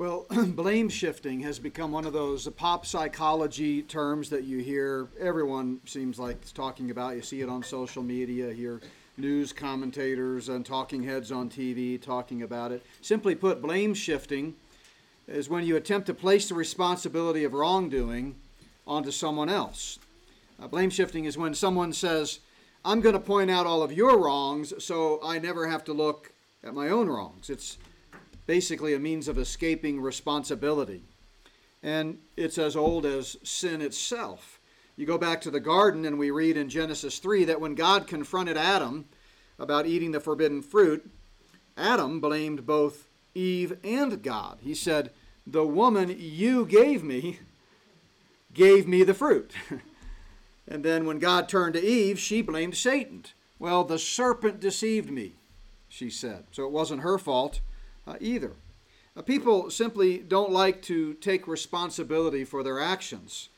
Well, blame shifting has become one of those pop psychology terms that you hear everyone seems like is talking about. You see it on social media, hear news commentators and talking heads on TV talking about it. Simply put, blame shifting is when you attempt to place the responsibility of wrongdoing onto someone else. Uh, blame shifting is when someone says, I'm going to point out all of your wrongs so I never have to look at my own wrongs. It's basically a means of escaping responsibility. And it's as old as sin itself. You go back to the garden, and we read in Genesis 3 that when God confronted Adam about eating the forbidden fruit, Adam blamed both Eve and God. He said, The woman you gave me gave me the fruit. and then when God turned to Eve, she blamed Satan. Well, the serpent deceived me, she said. So it wasn't her fault uh, either. Uh, people simply don't like to take responsibility for their actions.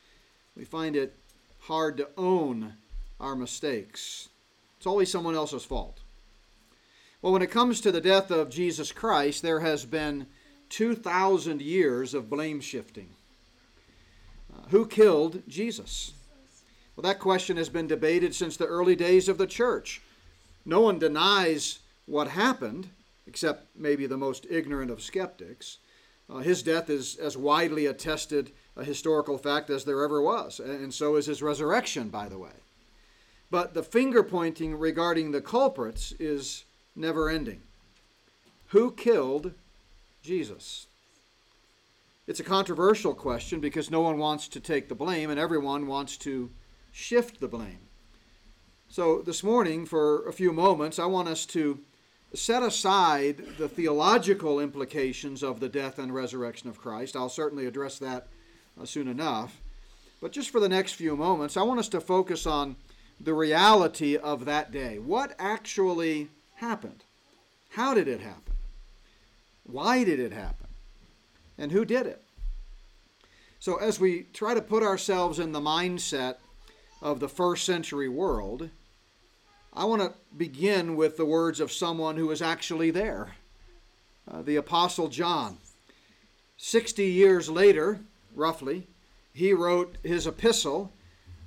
We find it hard to own our mistakes. It's always someone else's fault. Well, when it comes to the death of Jesus Christ, there has been 2,000 years of blame shifting. Uh, who killed Jesus? Well, that question has been debated since the early days of the church. No one denies what happened, except maybe the most ignorant of skeptics. Uh, his death is as widely attested a historical fact as there ever was, and so is his resurrection, by the way. But the finger pointing regarding the culprits is never ending. Who killed Jesus? It's a controversial question because no one wants to take the blame and everyone wants to shift the blame. So, this morning, for a few moments, I want us to set aside the theological implications of the death and resurrection of Christ. I'll certainly address that uh, soon enough. But just for the next few moments, I want us to focus on the reality of that day. What actually happened? How did it happen? Why did it happen? And who did it? So, as we try to put ourselves in the mindset of the first century world, I want to begin with the words of someone who was actually there uh, the Apostle John. 60 years later, roughly, he wrote his epistle,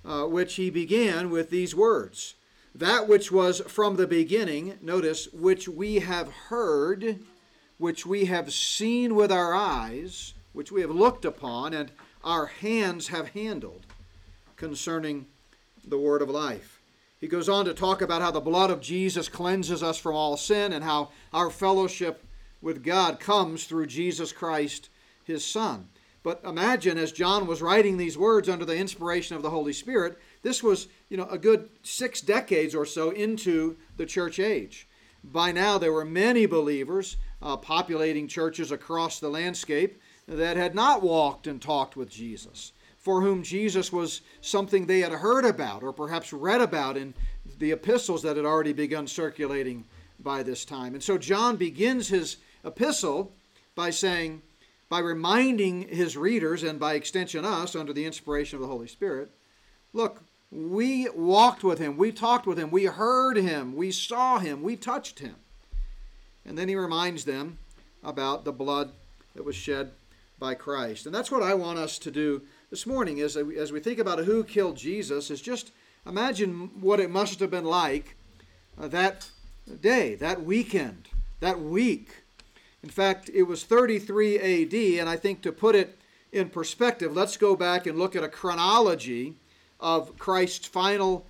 uh, which he began with these words That which was from the beginning, notice, which we have heard, which we have seen with our eyes, which we have looked upon, and our hands have handled concerning the word of life. He goes on to talk about how the blood of Jesus cleanses us from all sin and how our fellowship with God comes through Jesus Christ, his Son. But imagine as John was writing these words under the inspiration of the Holy Spirit, this was, you know, a good 6 decades or so into the church age. By now there were many believers uh, populating churches across the landscape that had not walked and talked with Jesus for whom Jesus was something they had heard about or perhaps read about in the epistles that had already begun circulating by this time. And so John begins his epistle by saying, by reminding his readers and by extension us under the inspiration of the Holy Spirit, look, we walked with him, we talked with him, we heard him, we saw him, we touched him. And then he reminds them about the blood that was shed by Christ. And that's what I want us to do this morning as, as we think about who killed Jesus is just imagine what it must have been like uh, that day, that weekend, that week. In fact, it was 33 AD, and I think to put it in perspective, let's go back and look at a chronology of Christ's final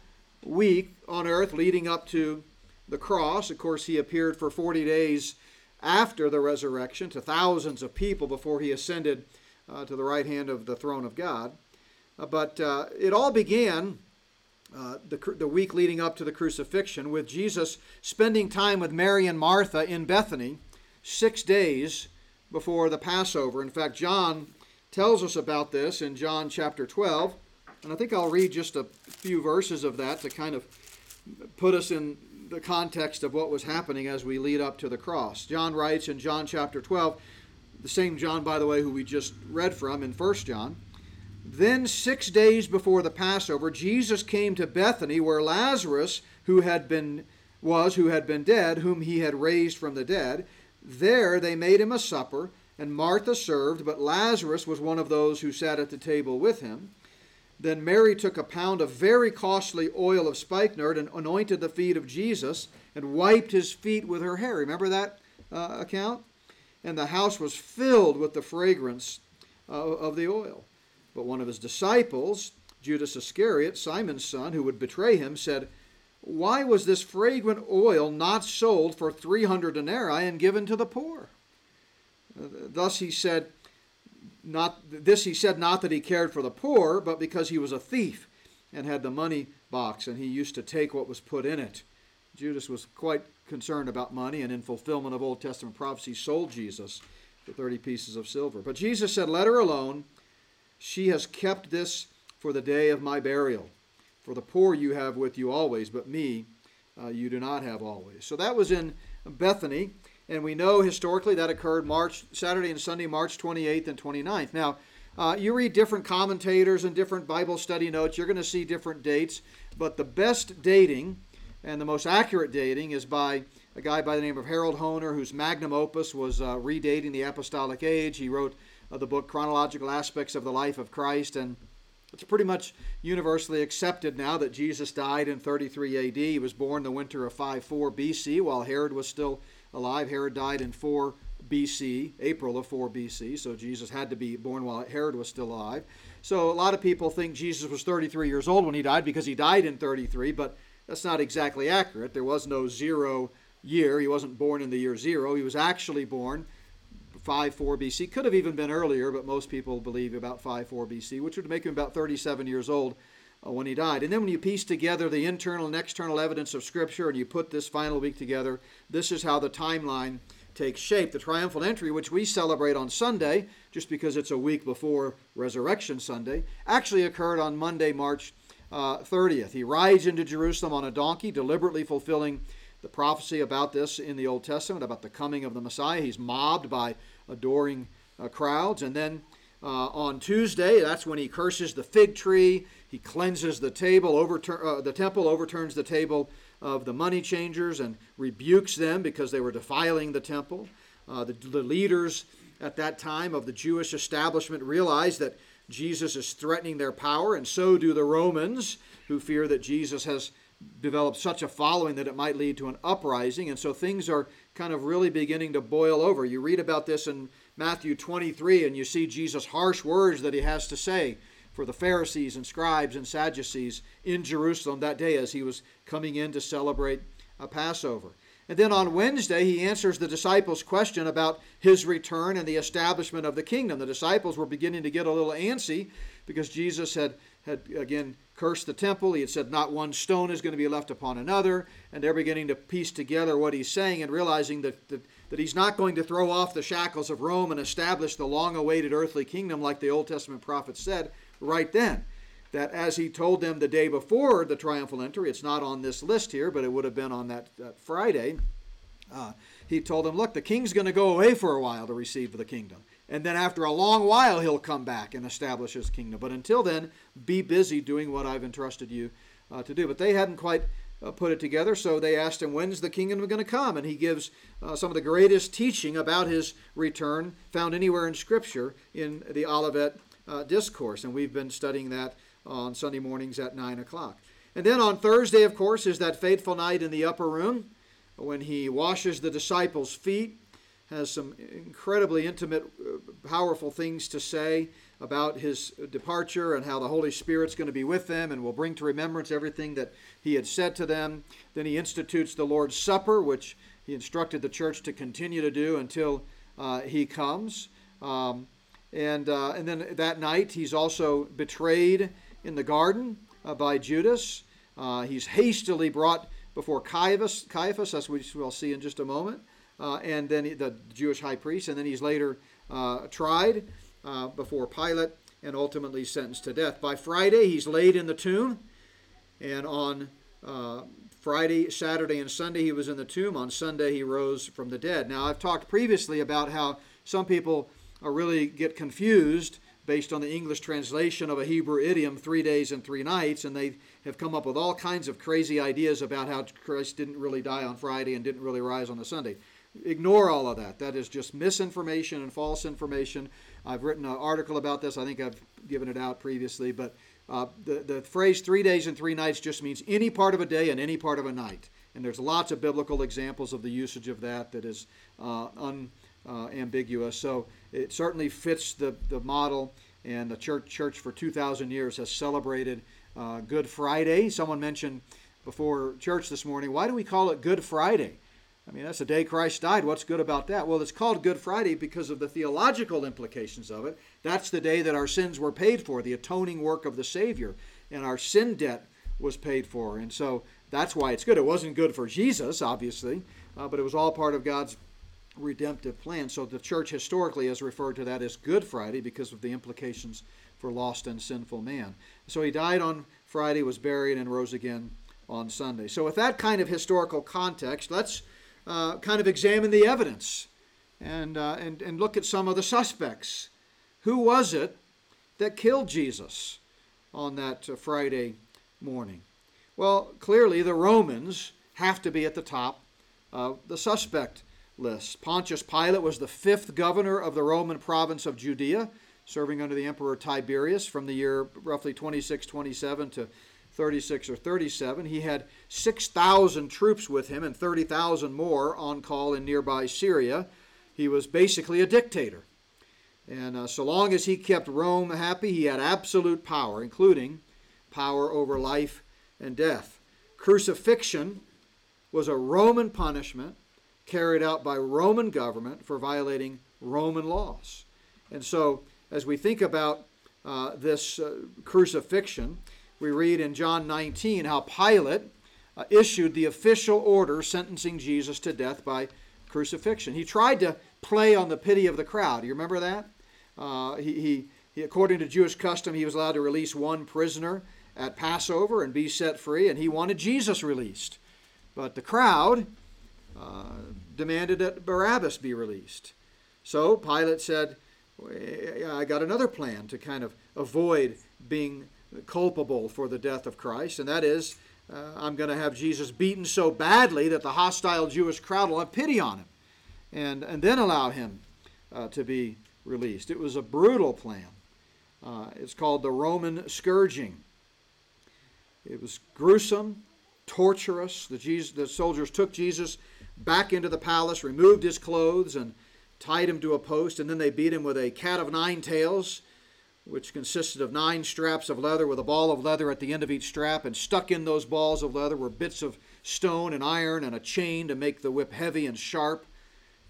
week on earth leading up to the cross. Of course, he appeared for 40 days after the resurrection to thousands of people before he ascended uh, to the right hand of the throne of God. Uh, but uh, it all began uh, the, the week leading up to the crucifixion with Jesus spending time with Mary and Martha in Bethany six days before the Passover. In fact, John tells us about this in John chapter 12. And I think I'll read just a few verses of that to kind of put us in the context of what was happening as we lead up to the cross. John writes in John chapter 12, the same John, by the way, who we just read from in 1 John. Then, six days before the Passover, Jesus came to Bethany, where Lazarus, who had been was who had been dead, whom he had raised from the dead. There they made him a supper, and Martha served, but Lazarus was one of those who sat at the table with him. Then Mary took a pound of very costly oil of spikenard and anointed the feet of Jesus and wiped his feet with her hair. Remember that uh, account? And the house was filled with the fragrance uh, of the oil. But one of his disciples, Judas Iscariot, Simon's son, who would betray him, said, Why was this fragrant oil not sold for 300 denarii and given to the poor? Thus he said, not this he said not that he cared for the poor, but because he was a thief and had the money box, and he used to take what was put in it. Judas was quite concerned about money, and in fulfillment of Old Testament prophecy, sold Jesus for 30 pieces of silver. But Jesus said, Let her alone. She has kept this for the day of my burial. For the poor you have with you always, but me uh, you do not have always. So that was in Bethany. And we know historically that occurred March, Saturday and Sunday, March 28th and 29th. Now, uh, you read different commentators and different Bible study notes, you're going to see different dates, but the best dating and the most accurate dating is by a guy by the name of Harold Hoehner, whose magnum opus was uh, Redating the Apostolic Age. He wrote uh, the book Chronological Aspects of the Life of Christ, and it's pretty much universally accepted now that Jesus died in 33 AD. He was born the winter of 54 BC while Herod was still alive. Herod died in 4 BC, April of 4 BC, so Jesus had to be born while Herod was still alive. So a lot of people think Jesus was 33 years old when he died because he died in 33, but that's not exactly accurate. There was no zero year. He wasn't born in the year zero. He was actually born 5 4 BC. Could have even been earlier, but most people believe about 5 4 BC, which would make him about 37 years old uh, when he died. And then when you piece together the internal and external evidence of Scripture and you put this final week together, this is how the timeline takes shape. The triumphal entry, which we celebrate on Sunday, just because it's a week before Resurrection Sunday, actually occurred on Monday, March uh, 30th. He rides into Jerusalem on a donkey, deliberately fulfilling the prophecy about this in the Old Testament, about the coming of the Messiah. He's mobbed by adoring uh, crowds. And then uh, on Tuesday, that's when he curses the fig tree. He cleanses the table, overturn, uh, the temple, overturns the table of the money changers, and rebukes them because they were defiling the temple. Uh, the, the leaders at that time of the Jewish establishment realized that Jesus is threatening their power, and so do the Romans, who fear that Jesus has developed such a following that it might lead to an uprising. And so things are kind of really beginning to boil over. You read about this in Matthew 23, and you see Jesus' harsh words that he has to say for the Pharisees and scribes and Sadducees in Jerusalem that day as he was coming in to celebrate a Passover. And then on Wednesday, he answers the disciples' question about his return and the establishment of the kingdom. The disciples were beginning to get a little antsy because Jesus had, had again cursed the temple. He had said, Not one stone is going to be left upon another. And they're beginning to piece together what he's saying and realizing that, that, that he's not going to throw off the shackles of Rome and establish the long awaited earthly kingdom like the Old Testament prophets said right then. That as he told them the day before the triumphal entry, it's not on this list here, but it would have been on that, that Friday. Uh, he told them, Look, the king's going to go away for a while to receive the kingdom. And then after a long while, he'll come back and establish his kingdom. But until then, be busy doing what I've entrusted you uh, to do. But they hadn't quite uh, put it together, so they asked him, When's the kingdom going to come? And he gives uh, some of the greatest teaching about his return found anywhere in Scripture in the Olivet uh, Discourse. And we've been studying that on Sunday mornings at 9 o'clock. And then on Thursday, of course, is that fateful night in the upper room when he washes the disciples' feet has some incredibly intimate, uh, powerful things to say about his departure and how the Holy Spirit's going to be with them and will bring to remembrance everything that he had said to them. Then he institutes the Lord's Supper, which he instructed the church to continue to do until uh, he comes. Um, and, uh, and then that night, he's also betrayed in the garden uh, by Judas. Uh, he's hastily brought before Caiaphas, Caiaphas, as we will see in just a moment uh, and then the Jewish high priest, and then he's later uh, tried uh, before Pilate and ultimately sentenced to death. By Friday, he's laid in the tomb, and on Friday, Saturday, and Sunday, he was in the tomb. On Sunday, he rose from the dead. Now, I've talked previously about how some people really get confused based on the English translation of a Hebrew idiom, three days and three nights, and they have come up with all kinds of crazy ideas about how Christ didn't really die on Friday and didn't really rise on the Sunday. ignore all of that. That is just misinformation and false information. I've written an article about this. I think I've given it out previously, but uh, the, the phrase three days and three nights just means any part of a day and any part of a night. And there's lots of biblical examples of the usage of that that is uh, unambiguous. so it certainly fits the, the model. And the church, church for 2,000 years has celebrated uh, Good Friday. Someone mentioned before church this morning, why do we call it Good Friday? I mean, that's the day Christ died. What's good about that? Well, it's called Good Friday because of the theological implications of it. That's the day that our sins were paid for, the atoning work of the Savior, and our sin debt was paid for. And so that's why it's good. It wasn't good for Jesus, obviously, uh, but it was all part of God's redemptive plan. So the church historically has referred to that as Good Friday because of the implications for lost and sinful man. So he died on Friday, was buried, and rose again on Sunday. So, with that kind of historical context, let's uh, kind of examine the evidence and, uh, and, and look at some of the suspects. Who was it that killed Jesus on that uh, Friday morning? Well, clearly the Romans have to be at the top of the suspect list. Pontius Pilate was the fifth governor of the Roman province of Judea, serving under the Emperor Tiberius from the year roughly 26 27 to 36 or 37. He had 6,000 troops with him and 30,000 more on call in nearby Syria. He was basically a dictator. And uh, so long as he kept Rome happy, he had absolute power, including power over life and death. Crucifixion was a Roman punishment carried out by Roman government for violating Roman laws. And so, as we think about uh, this uh, crucifixion, we read in John 19 how Pilate uh, issued the official order sentencing Jesus to death by crucifixion. He tried to play on the pity of the crowd. You remember that? Uh, he, he, he, according to Jewish custom, he was allowed to release one prisoner at Passover and be set free, and he wanted Jesus released. But the crowd demanded that Barabbas be released. So Pilate said, I got another plan to kind of avoid being culpable for the death of Christ, and that is uh, I'm going to have Jesus beaten so badly that the hostile Jewish crowd will have pity on him and, and then allow him uh, to be released. It was a brutal plan. Uh, it's called the Roman scourging. It was gruesome, torturous. The, Jesus, the soldiers took Jesus back into the palace, removed his clothes, and tied him to a post, and then they beat him with a cat of nine tails which consisted of nine straps of leather with a ball of leather at the end of each strap, and stuck in those balls of leather were bits of stone and iron and a chain to make the whip heavy and sharp.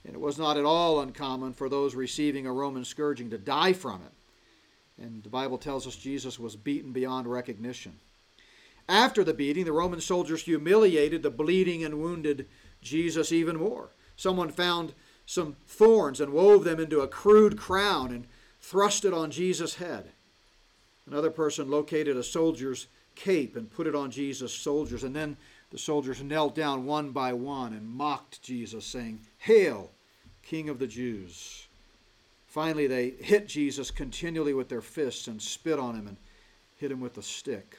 And it was not at all uncommon for those receiving a Roman scourging to die from it. And the Bible tells us Jesus was beaten beyond recognition. After the beating, the Roman soldiers humiliated the bleeding and wounded Jesus even more. Someone found some thorns and wove them into a crude crown and thrust it on Jesus' head. Another person located a soldier's cape and put it on Jesus' soldiers, and then the soldiers knelt down one by one and mocked Jesus, saying, Hail, King of the Jews. Finally, they hit Jesus continually with their fists and spit on him and hit him with a stick.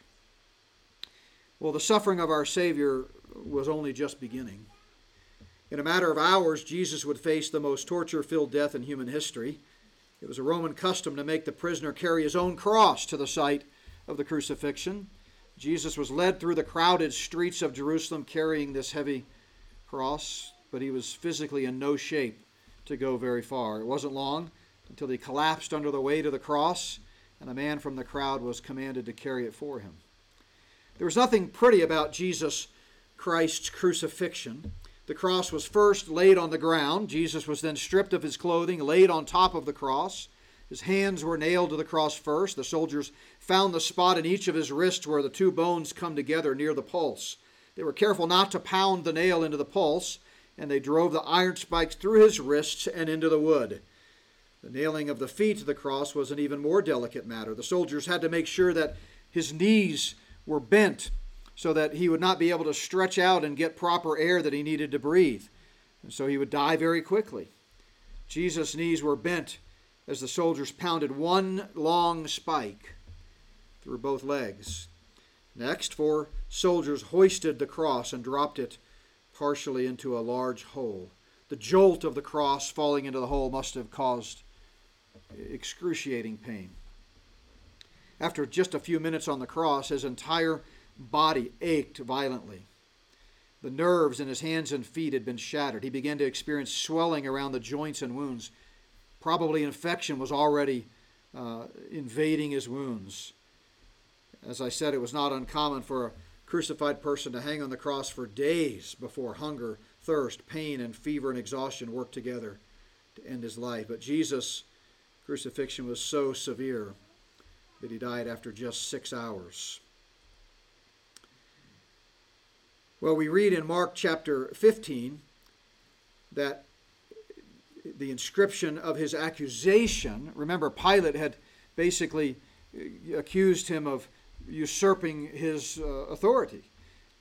Well, the suffering of our Savior was only just beginning. In a matter of hours, Jesus would face the most torture filled death in human history. It was a Roman custom to make the prisoner carry his own cross to the site of the crucifixion. Jesus was led through the crowded streets of Jerusalem carrying this heavy cross, but he was physically in no shape to go very far. It wasn't long until he collapsed under the weight of the cross, and a man from the crowd was commanded to carry it for him. There was nothing pretty about Jesus Christ's crucifixion. The cross was first laid on the ground. Jesus was then stripped of his clothing, laid on top of the cross. His hands were nailed to the cross first. The soldiers found the spot in each of his wrists where the two bones come together near the pulse. They were careful not to pound the nail into the pulse, and they drove the iron spikes through his wrists and into the wood. The nailing of the feet to the cross was an even more delicate matter. The soldiers had to make sure that his knees were bent so that he would not be able to stretch out and get proper air that he needed to breathe. And so he would die very quickly. Jesus' knees were bent as the soldiers pounded one long spike through both legs. Next, four soldiers hoisted the cross and dropped it partially into a large hole. the jolt of the cross falling into the hole must have caused excruciating pain. After just a few minutes on the cross, his entire body ached violently. The nerves in his hands and feet had been shattered. He began to experience swelling around the joints and wounds. Probably infection was already uh, invading his wounds. As I said, it was not uncommon for a crucified person to hang on the cross for days before hunger, thirst, pain, and fever and exhaustion worked together to end his life. But Jesus' crucifixion was so severe that he died after just six hours. Well, we read in Mark chapter 15 that the inscription of his accusation, remember, Pilate had basically accused him of usurping his uh, authority.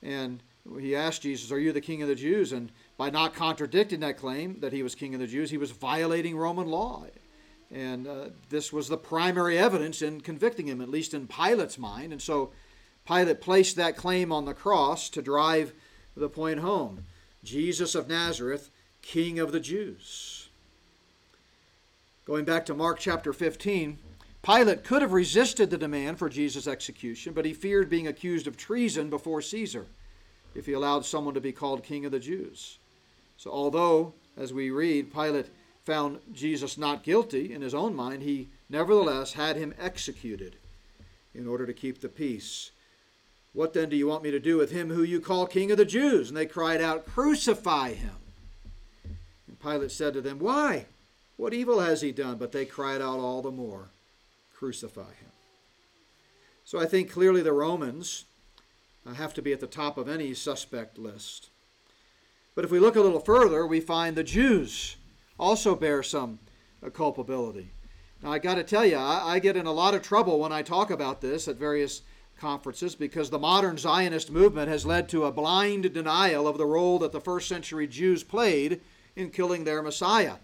And he asked Jesus, Are you the king of the Jews? And by not contradicting that claim that he was king of the Jews, he was violating Roman law. And uh, this was the primary evidence in convicting him, at least in Pilate's mind. And so Pilate placed that claim on the cross to drive the point home Jesus of Nazareth, King of the Jews. Going back to Mark chapter 15, Pilate could have resisted the demand for Jesus' execution, but he feared being accused of treason before Caesar if he allowed someone to be called King of the Jews. So, although, as we read, Pilate found Jesus not guilty in his own mind, he nevertheless had him executed in order to keep the peace. What then do you want me to do with him who you call King of the Jews? And they cried out, Crucify him. And Pilate said to them, Why? What evil has he done? But they cried out all the more, Crucify him. So I think clearly the Romans uh, have to be at the top of any suspect list. But if we look a little further, we find the Jews also bear some uh, culpability. Now, I got to tell you, I, I, get in a lot of trouble when I talk about this at various conferences because the modern Zionist movement has led to a blind denial of the role that the first century Jews played in killing their Messiah.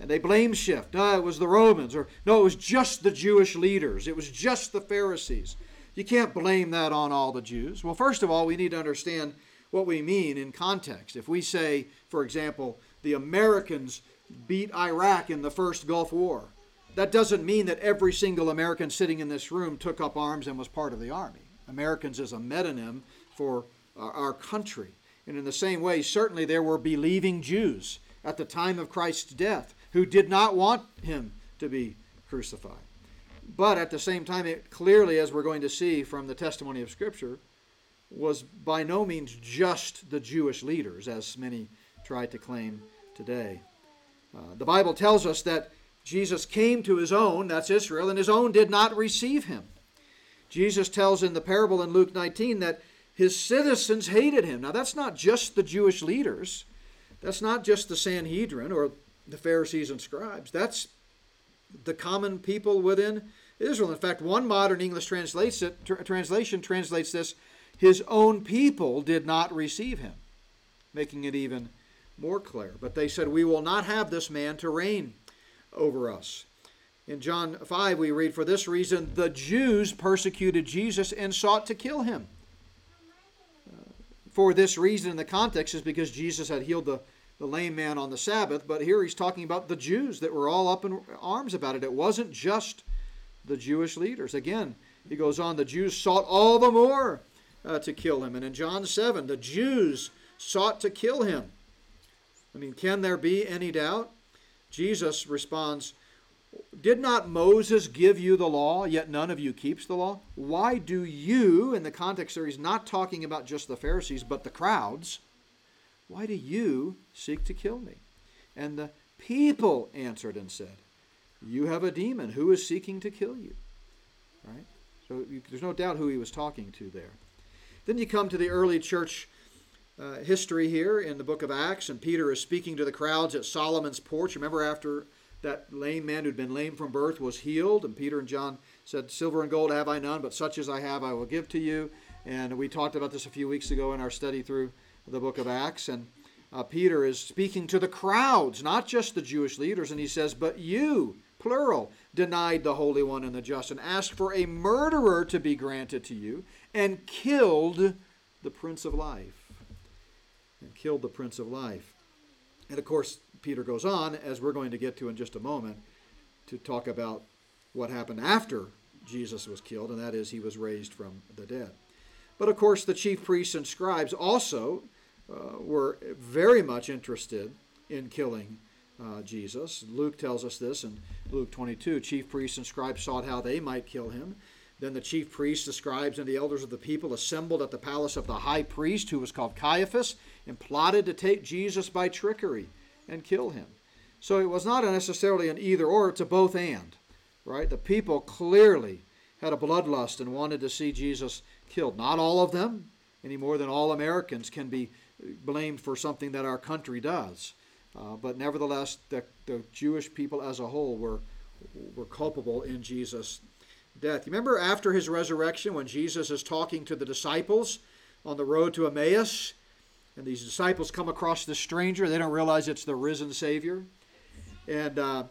And they blame shift. No, it was the Romans, or no, it was just the Jewish leaders, it was just the Pharisees. You can't blame that on all the Jews. Well, first of all, we need to understand what we mean in context. If we say, for example, the Americans beat Iraq in the first Gulf War. That doesn't mean that every single American sitting in this room took up arms and was part of the army. Americans is a metonym for our country. And in the same way, certainly there were believing Jews at the time of Christ's death who did not want him to be crucified. But at the same time, it clearly, as we're going to see from the testimony of Scripture, was by no means just the Jewish leaders, as many try to claim today. Uh, the Bible tells us that Jesus came to his own, that's Israel, and his own did not receive him. Jesus tells in the parable in Luke 19 that his citizens hated him. Now, that's not just the Jewish leaders, that's not just the Sanhedrin or the Pharisees and scribes. That's the common people within Israel. In fact, one modern English translates it, tr- translation translates this his own people did not receive him, making it even more clear. But they said, We will not have this man to reign over us. In John 5, we read, For this reason, the Jews persecuted Jesus and sought to kill him. For this reason, in the context, is because Jesus had healed the, the lame man on the Sabbath. But here he's talking about the Jews that were all up in arms about it. It wasn't just the Jewish leaders. Again, he goes on, the Jews sought all the more uh, to kill him. And in John 7, the Jews sought to kill him. I mean, can there be any doubt? Jesus responds, Did not Moses give you the law, yet none of you keeps the law? Why do you, in the context there, he's not talking about just the Pharisees, but the crowds, why do you seek to kill me? And the people answered and said, You have a demon. Who is seeking to kill you? Right? So there's no doubt who he was talking to there. Then you come to the early church uh, history here in the book of Acts, and Peter is speaking to the crowds at Solomon's porch. Remember, after that lame man who'd been lame from birth was healed, and Peter and John said, Silver and gold have I none, but such as I have I will give to you. And we talked about this a few weeks ago in our study through the book of Acts. And uh, Peter is speaking to the crowds, not just the Jewish leaders, and he says, But you, plural, denied the Holy One and the just, and asked for a murderer to be granted to you, and killed the Prince of Life and killed the Prince of Life. And of course, Peter goes on, as we're going to get to in just a moment, to talk about what happened after Jesus was killed, and that is he was raised from the dead. But of course, the chief priests and scribes also uh, were very much interested in killing uh, Jesus. Luke tells us this in Luke 22. Chief priests and scribes sought how they might kill him. Then the chief priests, the scribes, and the elders of the people assembled at the palace of the high priest, who was called Caiaphas, and plotted to take Jesus by trickery and kill him. So it was not necessarily an either or, it's a both and, right? The people clearly had a bloodlust and wanted to see Jesus killed. Not all of them, any more than all Americans can be blamed for something that our country does. Uh, but nevertheless, the, the Jewish people as a whole were, were culpable in Jesus' death. You remember after his resurrection when Jesus is talking to the disciples on the road to Emmaus? And these disciples come across this stranger. They don't realize it's the risen Savior. And uh,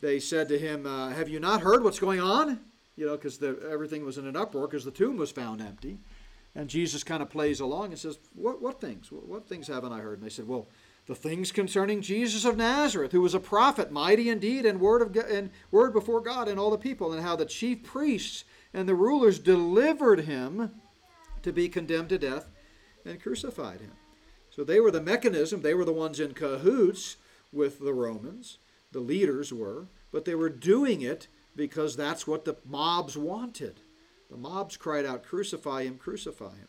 they said to him, uh, Have you not heard what's going on? You know, because everything was in an uproar because the tomb was found empty. And Jesus kind of plays along and says, What, what things? What, what things haven't I heard? And they said, Well, the things concerning Jesus of Nazareth, who was a prophet, mighty indeed, and word of God, and word before God and all the people, and how the chief priests and the rulers delivered him to be condemned to death and crucified him. So they were the mechanism, they were the ones in cahoots with the Romans, the leaders were, but they were doing it because that's what the mobs wanted. The mobs cried out, Crucify him, crucify him.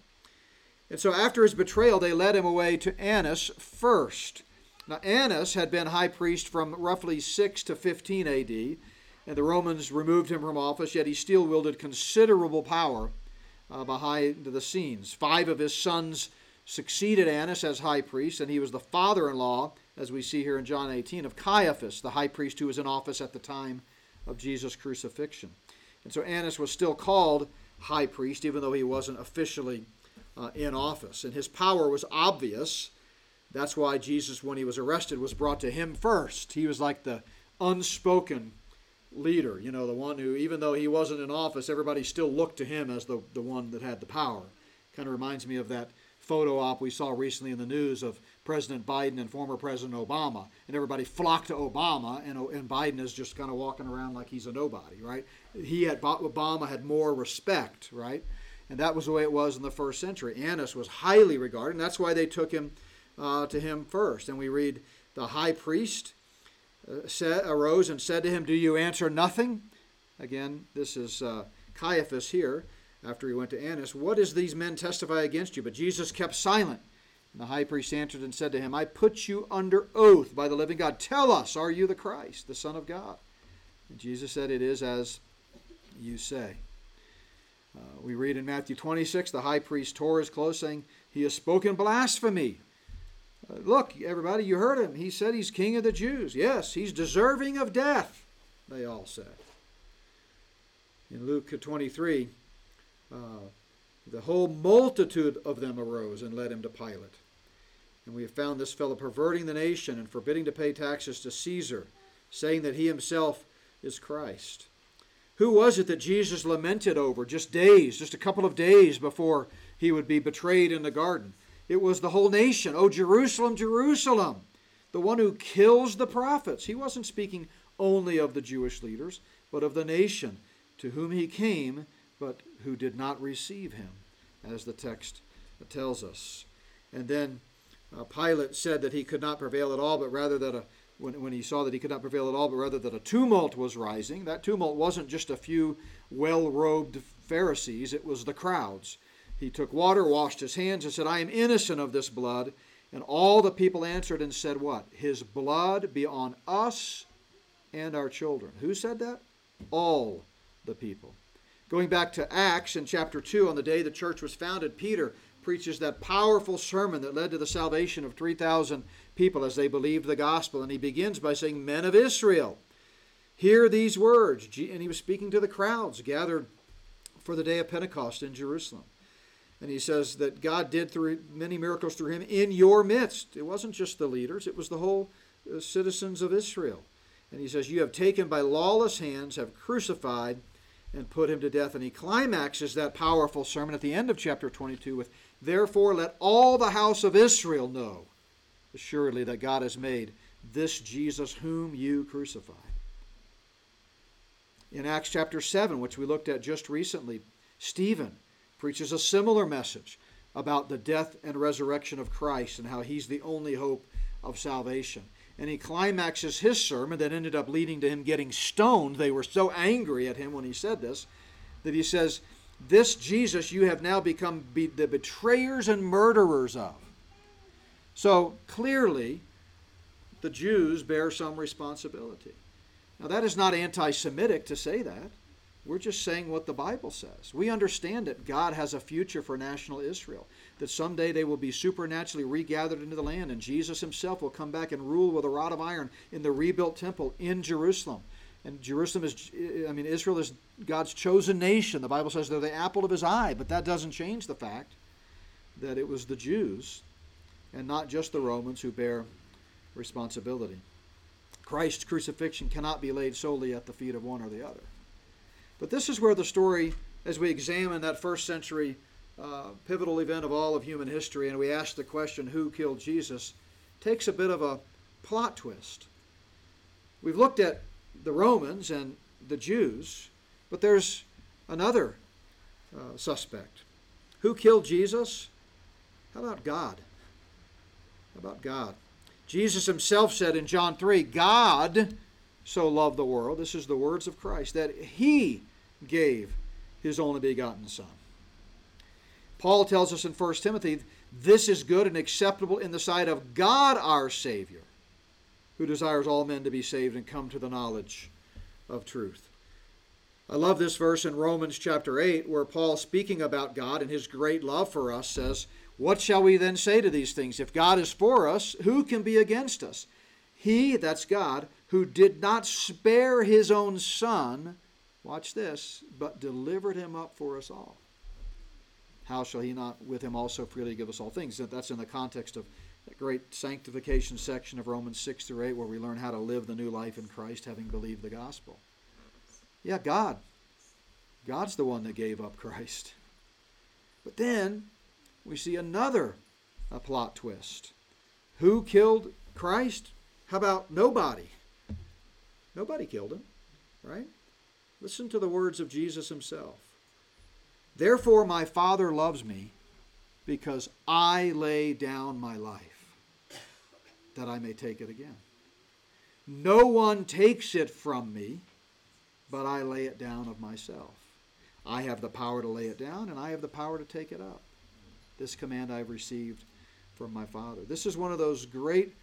And so after his betrayal, they led him away to Annas first. Now, Annas had been high priest from roughly 6 to 15 AD, and the Romans removed him from office, yet he still wielded considerable power uh, behind the scenes. Five of his sons succeeded Annas as high priest, and he was the father in law, as we see here in John 18, of Caiaphas, the high priest who was in office at the time of Jesus' crucifixion. And so Annas was still called high priest, even though he wasn't officially uh, in office. And his power was obvious. That's why Jesus, when he was arrested, was brought to him first. He was like the unspoken leader, you know, the one who, even though he wasn't in office, everybody still looked to him as the, the one that had the power. Kind of reminds me of that photo op we saw recently in the news of President Biden and former President Obama. And everybody flocked to Obama, and, and Biden is just kind of walking around like he's a nobody, right? He had, Obama had more respect, right? And that was the way it was in the first century. Annas was highly regarded, and that's why they took him uh, to him first. And we read, the high priest uh, said, arose and said to him, Do you answer nothing? Again, this is uh, Caiaphas here after he went to Annas, What does these men testify against you? But Jesus kept silent. And the high priest answered and said to him, I put you under oath by the living God. Tell us, are you the Christ, the Son of God? And Jesus said, It is as you say. Uh, we read in Matthew 26, the high priest tore his clothes, saying, He has spoken blasphemy. Uh, look, everybody, you heard him. He said he's king of the Jews. Yes, he's deserving of death, they all said. In Luke 23, uh, the whole multitude of them arose and led him to Pilate. And we have found this fellow perverting the nation and forbidding to pay taxes to Caesar, saying that he himself is Christ. Who was it that Jesus lamented over just days, just a couple of days before he would be betrayed in the garden? It was the whole nation. Oh, Jerusalem, Jerusalem, the one who kills the prophets. He wasn't speaking only of the Jewish leaders, but of the nation to whom he came but who did not receive him, as the text tells us. And then uh, Pilate said that he could not prevail at all, but rather that a when, when he saw that he could not prevail at all, but rather that a tumult was rising. That tumult wasn't just a few well robed Pharisees, it was the crowds. He took water, washed his hands, and said, I am innocent of this blood. And all the people answered and said, What? His blood be on us and our children. Who said that? All the people. Going back to Acts in chapter 2, on the day the church was founded, Peter preaches that powerful sermon that led to the salvation of 3,000 people as they believed the gospel. And he begins by saying, Men of Israel, hear these words. And he was speaking to the crowds gathered for the day of Pentecost in Jerusalem. And he says that God did through many miracles through him in your midst. It wasn't just the leaders, it was the whole uh, citizens of Israel. And he says, You have taken by lawless hands, have crucified and put him to death. And he climaxes that powerful sermon at the end of chapter 22 with, Therefore, let all the house of Israel know assuredly that God has made this Jesus whom you crucified. In Acts chapter 7, which we looked at just recently, Stephen preaches a similar message about the death and resurrection of Christ and how he's the only hope of salvation. And he climaxes his sermon that ended up leading to him getting stoned. They were so angry at him when he said this that he says, This Jesus you have now become be the betrayers and murderers of. So clearly, the Jews bear some responsibility. Now, that is not anti Semitic to say that. We're just saying what the Bible says. We understand that God has a future for national Israel, that someday they will be supernaturally regathered into the land, and Jesus himself will come back and rule with a rod of iron in the rebuilt temple in Jerusalem. And Jerusalem is, I mean, Israel is God's chosen nation. The Bible says they're the apple of his eye, but that doesn't change the fact that it was the Jews and not just the Romans who bear responsibility. Christ's crucifixion cannot be laid solely at the feet of one or the other. But this is where the story, as we examine that first century uh, pivotal event of all of human history, and we ask the question, who killed Jesus, takes a bit of a plot twist. We've looked at the Romans and the Jews, but there's another uh, suspect. Who killed Jesus? How about God? How about God? Jesus himself said in John 3 God so loved the world, this is the words of Christ, that he gave his only begotten Son. Paul tells us in 1 Timothy, this is good and acceptable in the sight of God our Savior, who desires all men to be saved and come to the knowledge of truth. I love this verse in Romans chapter 8, where Paul, speaking about God and his great love for us, says, what shall we then say to these things? If God is for us, who can be against us? He, that's God, who did not spare his own son, watch this, but delivered him up for us all. How shall he not with him also freely give us all things? That's in the context of that great sanctification section of Romans 6 through 8, where we learn how to live the new life in Christ, having believed the gospel. Yeah, God. God's the one that gave up Christ. But then we see another a plot twist. Who killed Christ? How about nobody? Nobody killed him, right? Listen to the words of Jesus himself. Therefore, my Father loves me because I lay down my life that I may take it again. No one takes it from me, but I lay it down of myself. I have the power to lay it down, and I have the power to take it up. This command I've received from my Father. This is one of those great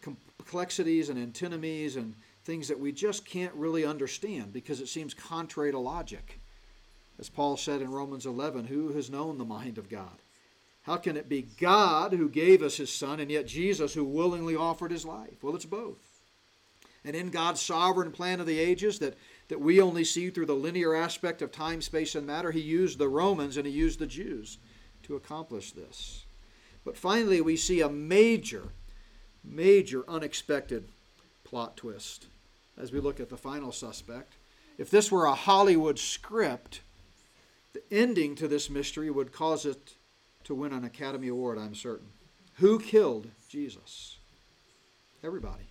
complexities and antinomies and things that we just can't really understand because it seems contrary to logic. As Paul said in Romans 11, who has known the mind of God? How can it be God who gave us his Son and yet Jesus who willingly offered his life? Well, it's both. And in God's sovereign plan of the ages that, that we only see through the linear aspect of time, space, and matter, he used the Romans and he used the Jews to accomplish this. But finally, we see a major, major unexpected plot twist as we look at the final suspect. If this were a Hollywood script, the ending to this mystery would cause it to win an Academy Award, I'm certain. Who killed Jesus? Everybody.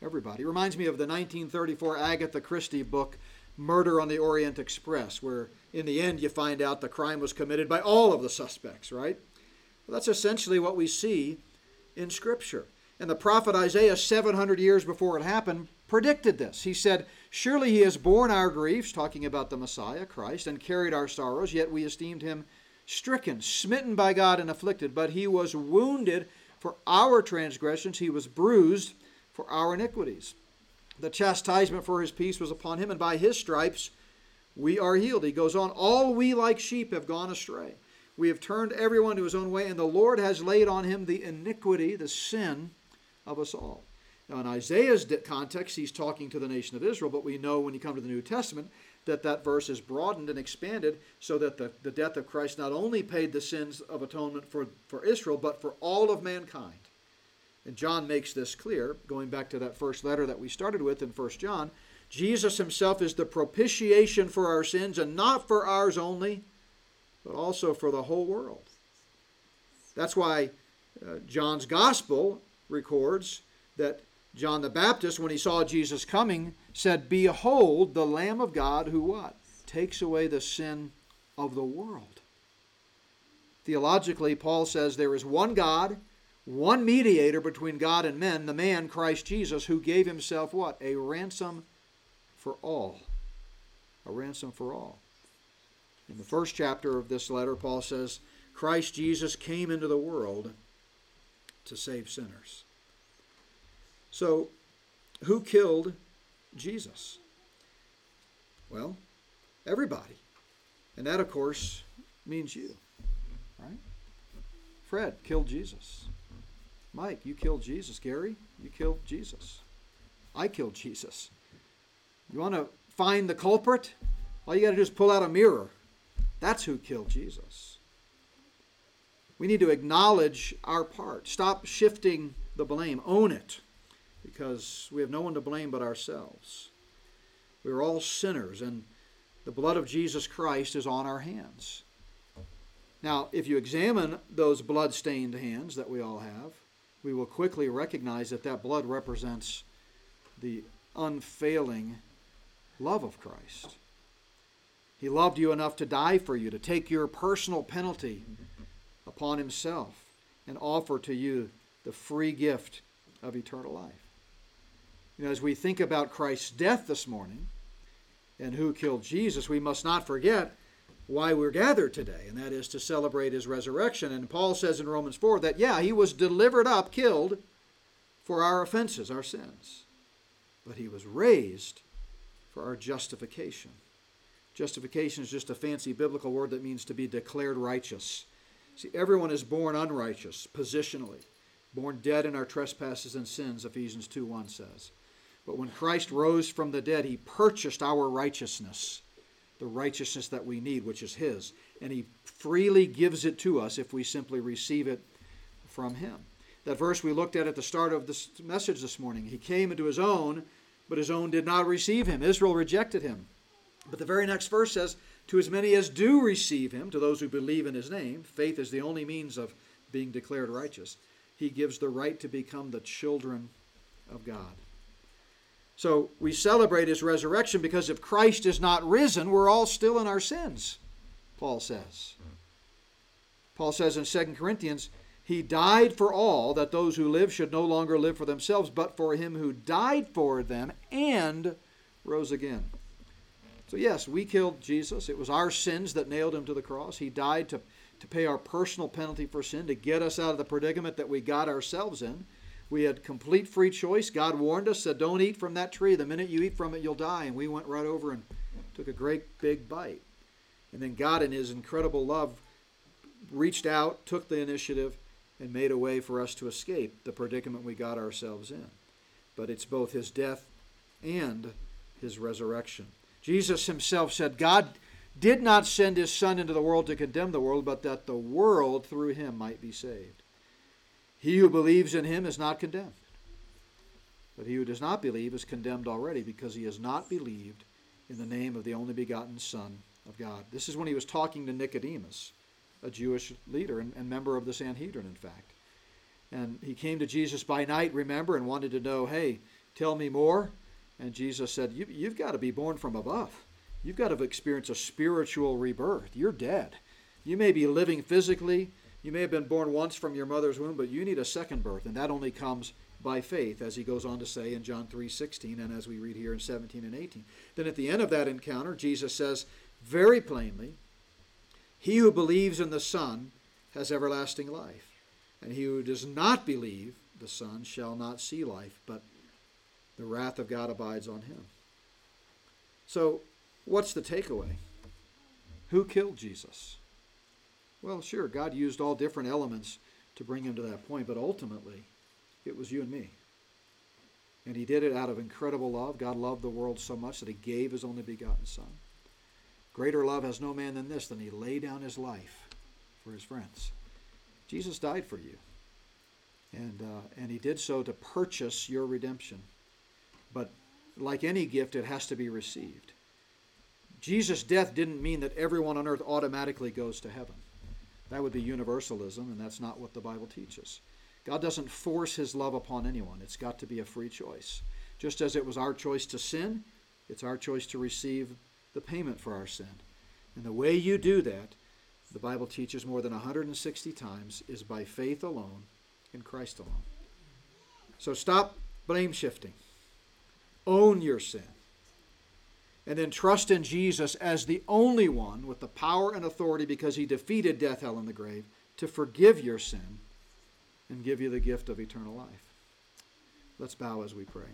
Everybody. It reminds me of the 1934 Agatha Christie book, Murder on the Orient Express, where in the end you find out the crime was committed by all of the suspects, right? Well, that's essentially what we see in Scripture. And the prophet Isaiah, 700 years before it happened, predicted this. He said, Surely he has borne our griefs, talking about the Messiah, Christ, and carried our sorrows, yet we esteemed him stricken, smitten by God, and afflicted. But he was wounded for our transgressions, he was bruised for our iniquities. The chastisement for his peace was upon him, and by his stripes we are healed. He goes on, All we like sheep have gone astray. We have turned everyone to his own way, and the Lord has laid on him the iniquity, the sin of us all. Now, in Isaiah's context, he's talking to the nation of Israel, but we know when you come to the New Testament that that verse is broadened and expanded so that the, the death of Christ not only paid the sins of atonement for, for Israel, but for all of mankind. And John makes this clear, going back to that first letter that we started with in 1 John. Jesus himself is the propitiation for our sins, and not for ours only, but also for the whole world. That's why Uh, John's Gospel records that John the Baptist, when he saw Jesus coming, said, Behold, the Lamb of God who what? Takes away the sin of the world. Theologically, Paul says there is one God, one mediator between God and men, the man, Christ Jesus, who gave himself what? A ransom for all. A ransom for all. In the first chapter of this letter, Paul says, Christ Jesus came into the world to save sinners. So, who killed Jesus? Well, everybody. And that, of course, means you. Right? Fred killed Jesus. Mike, you killed Jesus. Gary, you killed Jesus. I killed Jesus. You want to find the culprit? All you got to do is pull out a mirror. That's who killed Jesus. We need to acknowledge our part. Stop shifting the blame. Own it because we have no one to blame but ourselves. We are all sinners, and the blood of Jesus Christ is on our hands. Now, if you examine those blood stained hands that we all have, we will quickly recognize that that blood represents the unfailing love of Christ. He loved you enough to die for you, to take your personal penalty upon himself and offer to you the free gift of eternal life. You know, as we think about Christ's death this morning and who killed Jesus, we must not forget why we're gathered today, and that is to celebrate his resurrection. And Paul says in Romans 4 that, yeah, he was delivered up, killed for our offenses, our sins, but he was raised for our justification. Justification is just a fancy biblical word that means to be declared righteous. See, everyone is born unrighteous, positionally, born dead in our trespasses and sins, Ephesians 2 1 says. But when Christ rose from the dead, he purchased our righteousness, the righteousness that we need, which is his. And he freely gives it to us if we simply receive it from him. That verse we looked at at the start of this message this morning. He came into his own, but his own did not receive him. Israel rejected him. But the very next verse says, To as many as do receive him, to those who believe in his name, faith is the only means of being declared righteous. He gives the right to become the children of God. So we celebrate his resurrection because if Christ is not risen, we're all still in our sins, Paul says. Paul says in 2 Corinthians, He died for all, that those who live should no longer live for themselves, but for him who died for them and rose again. So, yes, we killed Jesus. It was our sins that nailed him to the cross. He died to, to pay our personal penalty for sin, to get us out of the predicament that we got ourselves in. We had complete free choice. God warned us, said, Don't eat from that tree. The minute you eat from it, you'll die. And we went right over and took a great big bite. And then God, in His incredible love, reached out, took the initiative, and made a way for us to escape the predicament we got ourselves in. But it's both His death and His resurrection. Jesus Himself said, God did not send His Son into the world to condemn the world, but that the world through Him might be saved. He who believes in him is not condemned. But he who does not believe is condemned already because he has not believed in the name of the only begotten Son of God. This is when he was talking to Nicodemus, a Jewish leader and, and member of the Sanhedrin, in fact. And he came to Jesus by night, remember, and wanted to know, hey, tell me more. And Jesus said, you, You've got to be born from above. You've got to experience a spiritual rebirth. You're dead. You may be living physically, you may have been born once from your mother's womb, but you need a second birth, and that only comes by faith, as he goes on to say in John 3:16 and as we read here in 17 and 18. Then at the end of that encounter, Jesus says very plainly, "He who believes in the Son has everlasting life, and he who does not believe the Son shall not see life, but the wrath of God abides on him." So, what's the takeaway? Who killed Jesus? Well, sure, God used all different elements to bring him to that point, but ultimately, it was you and me. And he did it out of incredible love. God loved the world so much that he gave his only begotten Son. Greater love has no man than this, than he lay down his life for his friends. Jesus died for you. And, uh, and he did so to purchase your redemption. But like any gift, it has to be received. Jesus' death didn't mean that everyone on earth automatically goes to heaven. That would be universalism, and that's not what the Bible teaches. God doesn't force his love upon anyone. It's got to be a free choice. Just as it was our choice to sin, it's our choice to receive the payment for our sin. And the way you do that, the Bible teaches more than 160 times, is by faith alone in Christ alone. So stop blame shifting. Own your sin. And then trust in Jesus as the only one with the power and authority because he defeated death, hell, and the grave to forgive your sin and give you the gift of eternal life. Let's bow as we pray.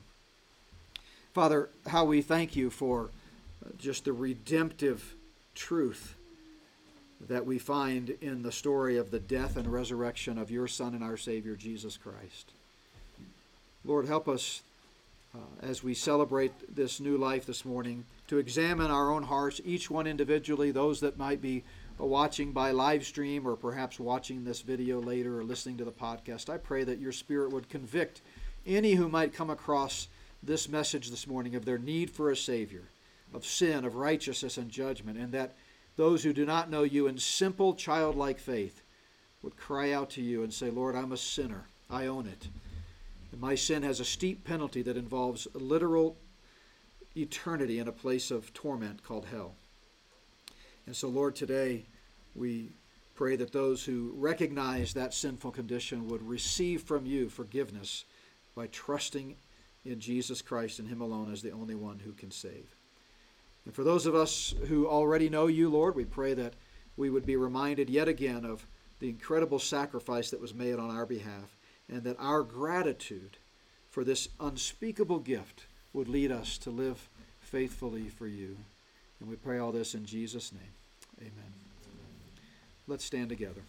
Father, how we thank you for uh, just the redemptive truth that we find in the story of the death and resurrection of your Son and our Savior, Jesus Christ. Lord, help us uh, as we celebrate this new life this morning to examine our own hearts, each one individually, those that might be watching by live stream or perhaps watching this video later or listening to the podcast. I pray that your Spirit would convict any who might come across this message this morning of their need for a Savior, of sin, of righteousness, and judgment, and that those who do not know you in simple childlike faith would cry out to you and say, Lord, I'm a sinner. I own it. And my sin has a steep penalty that involves literal eternity in a place of torment called hell. And so, Lord, today we pray that those who recognize that sinful condition would receive from you forgiveness by trusting in Jesus Christ and Him alone as the only one who can save. And for those of us who already know you, Lord, we pray that we would be reminded yet again of the incredible sacrifice that was made on our behalf, and that our gratitude for this unspeakable gift would lead us to live faithfully for you. And we pray all this in Jesus' name. Amen. Let's stand together.